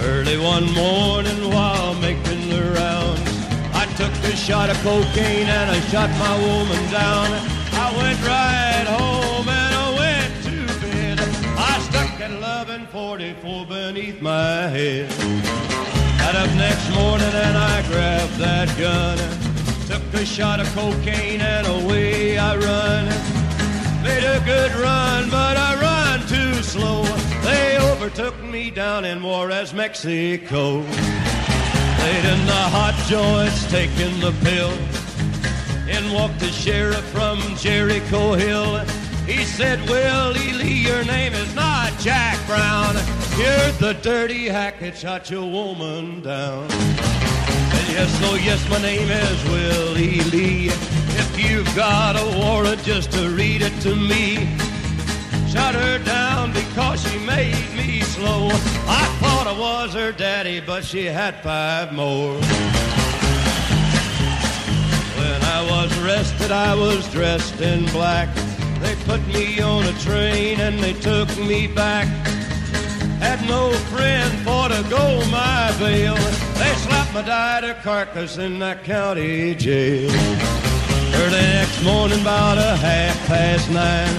Early one morning while making the rounds, I took a shot of cocaine and I shot my woman down. I went right home and I went to bed. I stuck that 1144 beneath my head. Got up next morning and I grabbed that gun. Took a shot of cocaine and away I run. Made a good run, but I run too slow. They overtook me down in Juarez, Mexico. Laid in the hot joints, taking the pill. In walked the sheriff from Jericho Hill. He said, Willie Lee, your name is not Jack Brown. You're the dirty hack that shot your woman down. Yes, oh yes, my name is Willie Lee. If you've got a warrant just to read it to me. Shut her down because she made me slow. I thought I was her daddy, but she had five more. When I was arrested, I was dressed in black. They put me on a train and they took me back. Had no friend for to go my bail. They slapped my died carcass in that county jail. Early next morning, about a half past nine,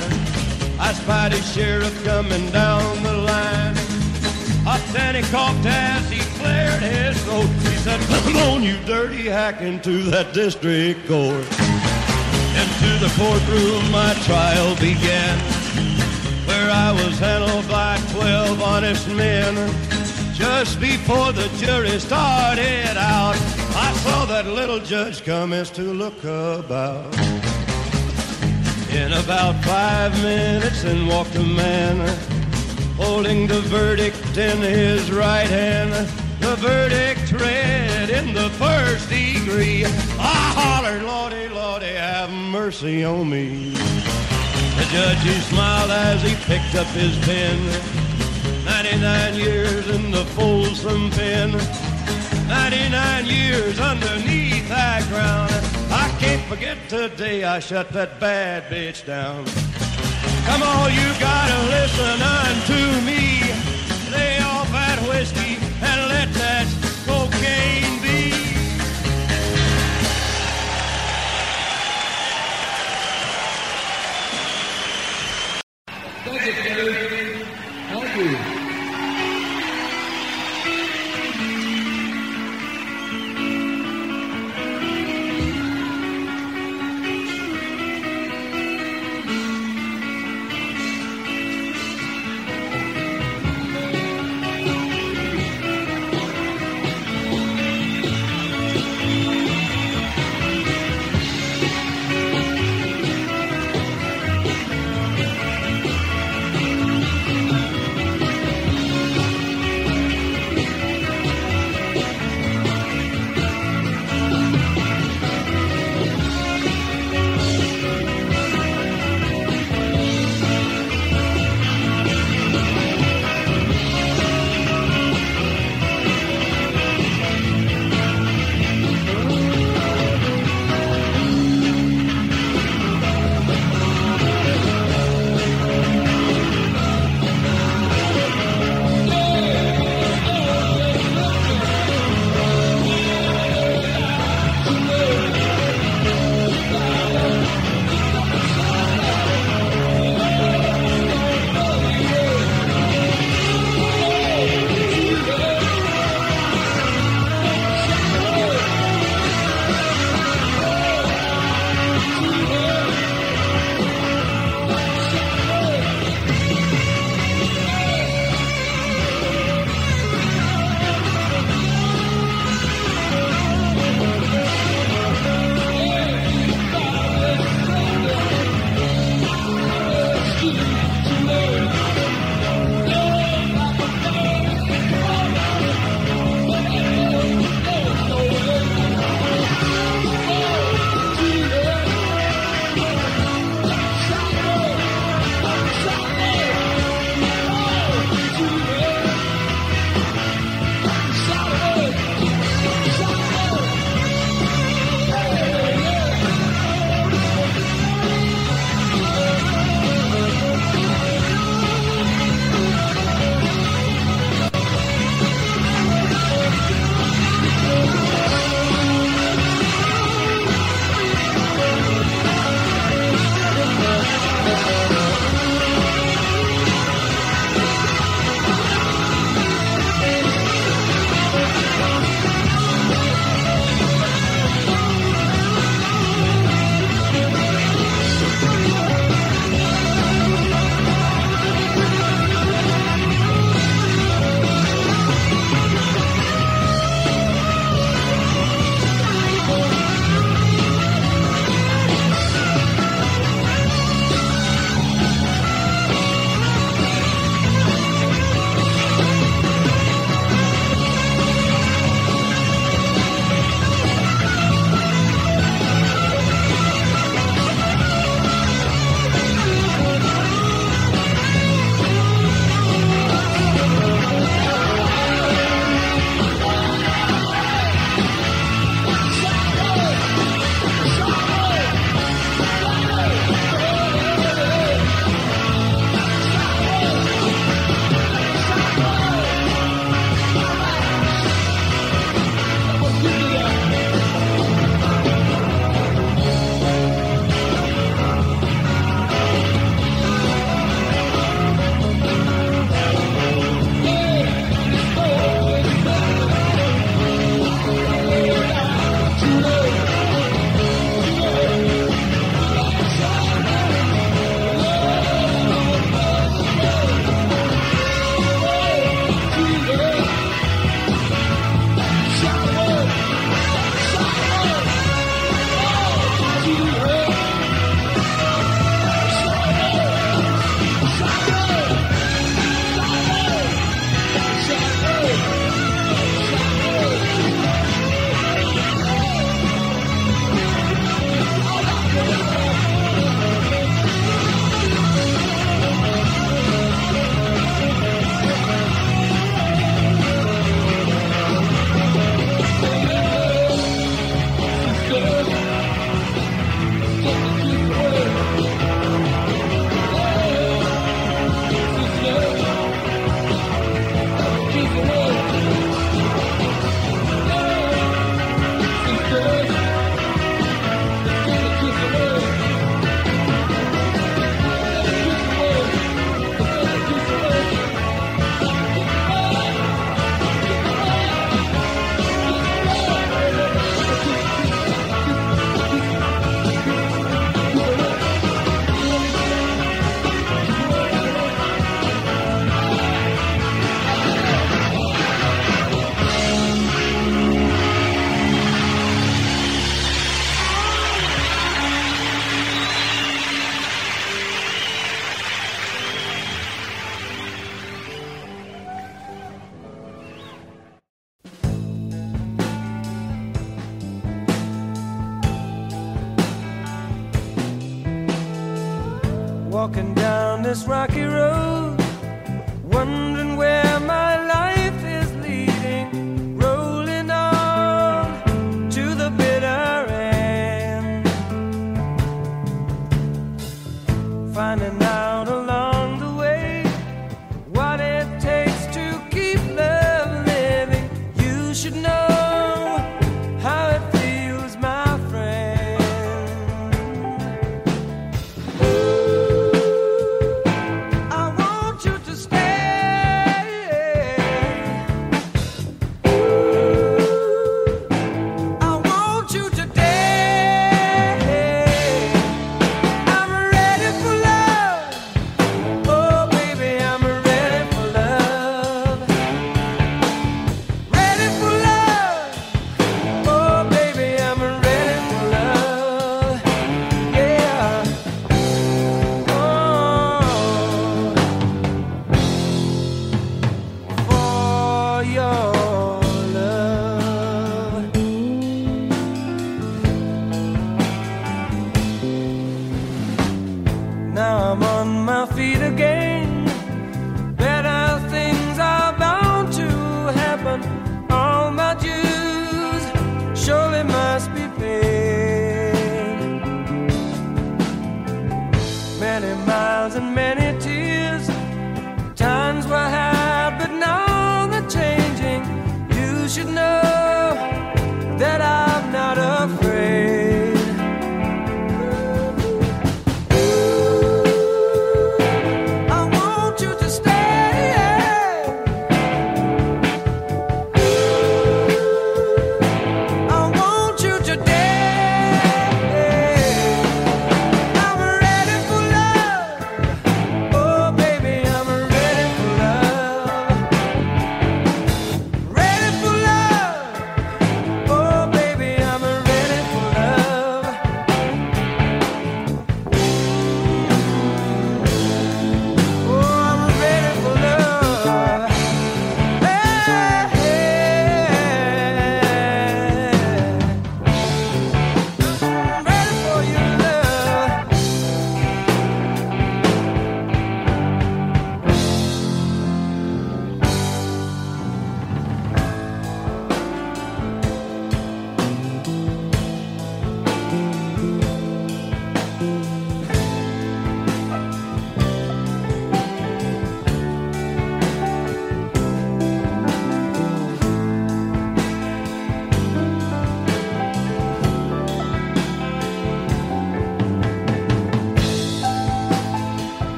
I spied a sheriff coming down the line. Up he coughed as he cleared his throat. He said, Come on, you dirty hack, into that district court. Into the courtroom my trial began, I was handled by twelve honest men. Just before the jury started out, I saw that little judge come as to look about. In about five minutes, in walked a man holding the verdict in his right hand. The verdict read in the first degree. I hollered, Lordy, Lordy, have mercy on me. The judge, he smiled as he picked up his pen. 99 years in the Folsom pen. 99 years underneath that ground. I can't forget today I shut that bad bitch down. Come on, you gotta listen unto me. Lay off that whiskey and let that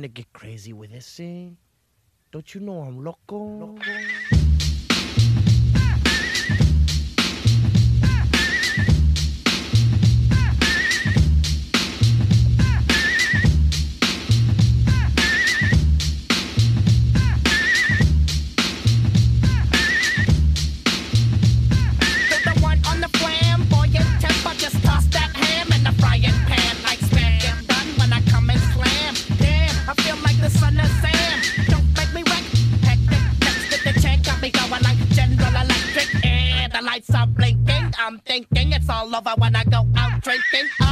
trying to get crazy with this thing? Don't you know I'm loco? loco? love, I wanna go out drinking.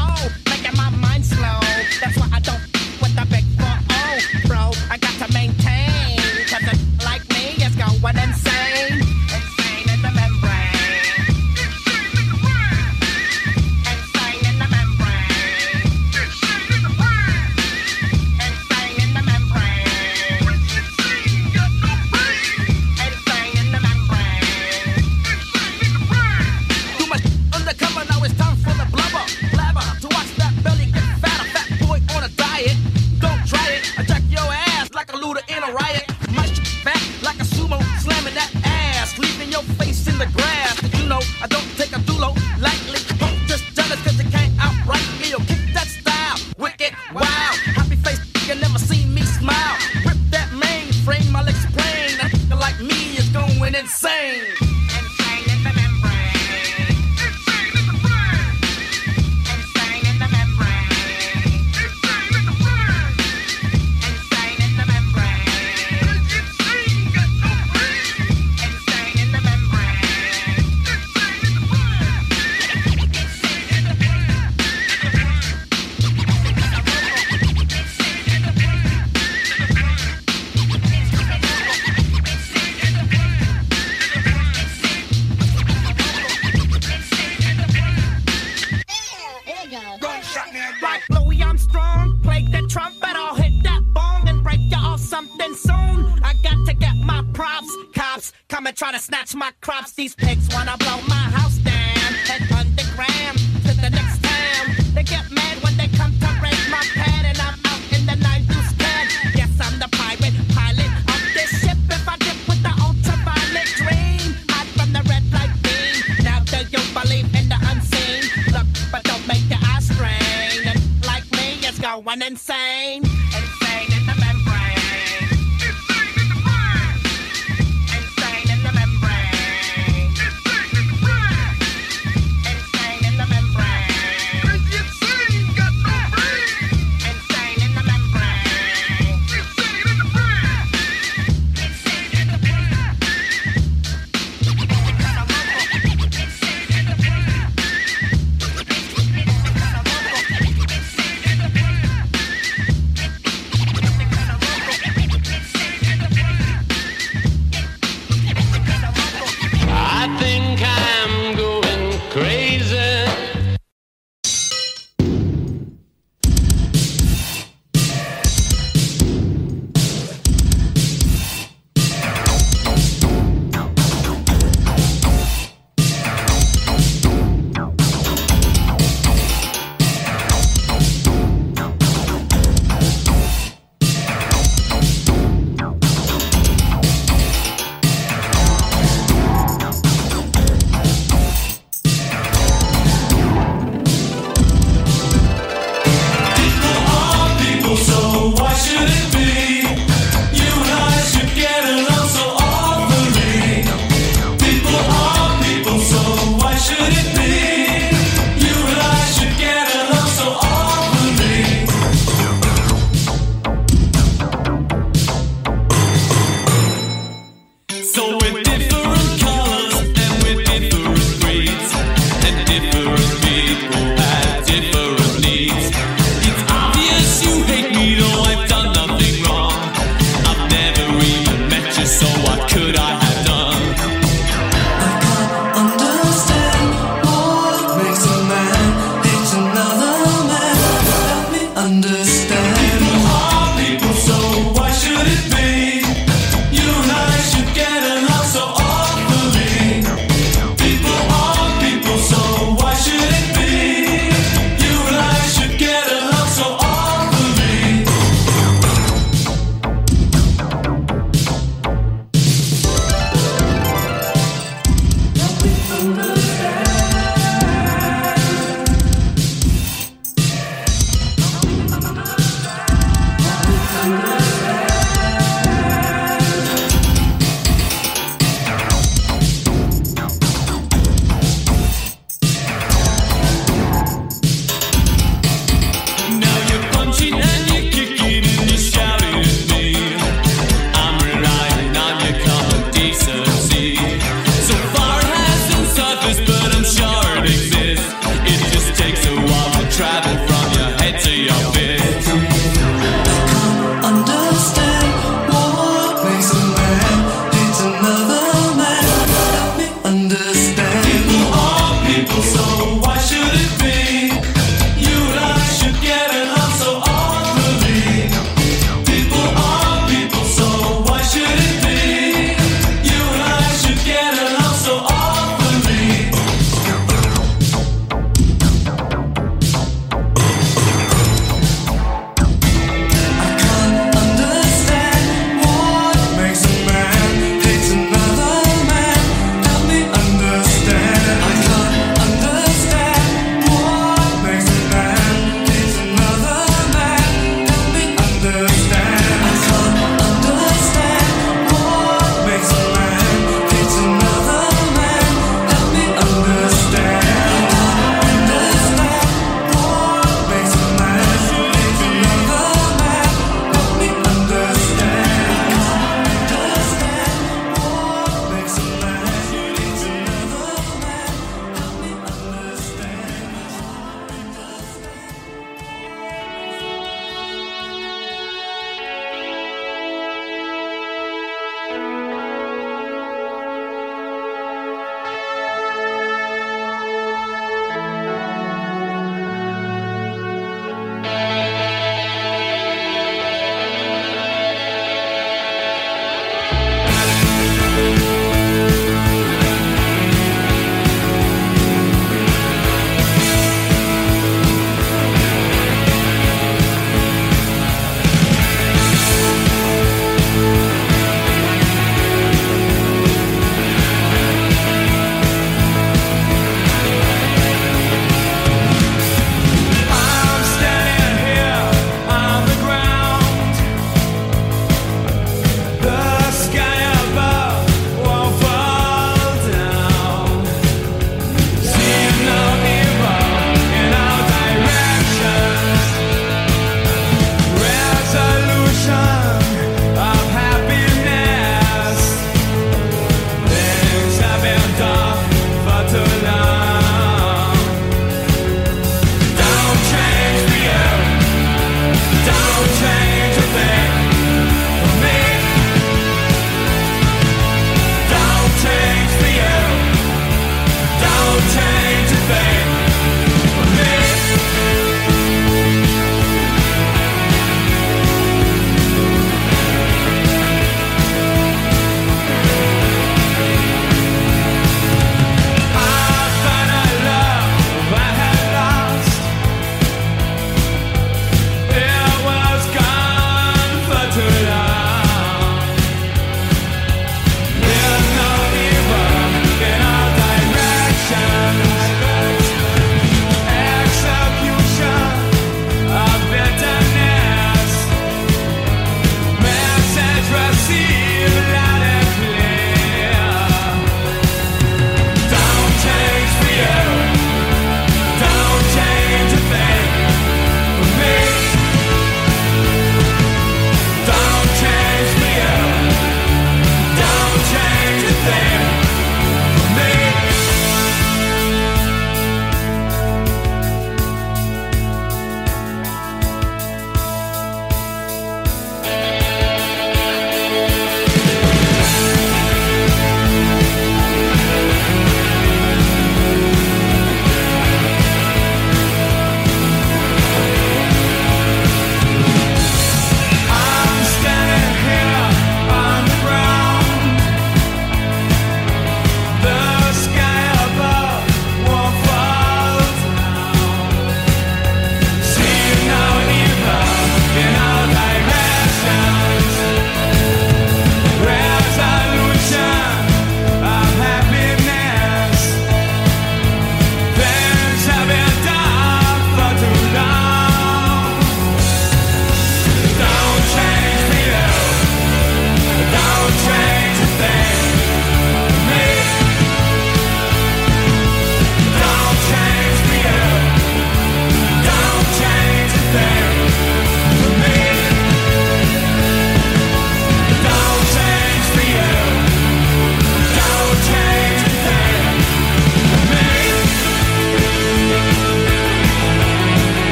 cops and try to snatch my crops. These pigs wanna blow my house down. Head underground to the next town. They get mad when they come to raid my pad, and I'm out in the nine deuce pad. Yes, I'm the pirate pilot of this ship. If I dip with the ultraviolet dream, hide from the red light beam. Now do you believe in the unseen? Look, but don't make your eyes strain. And like me, it's going insane.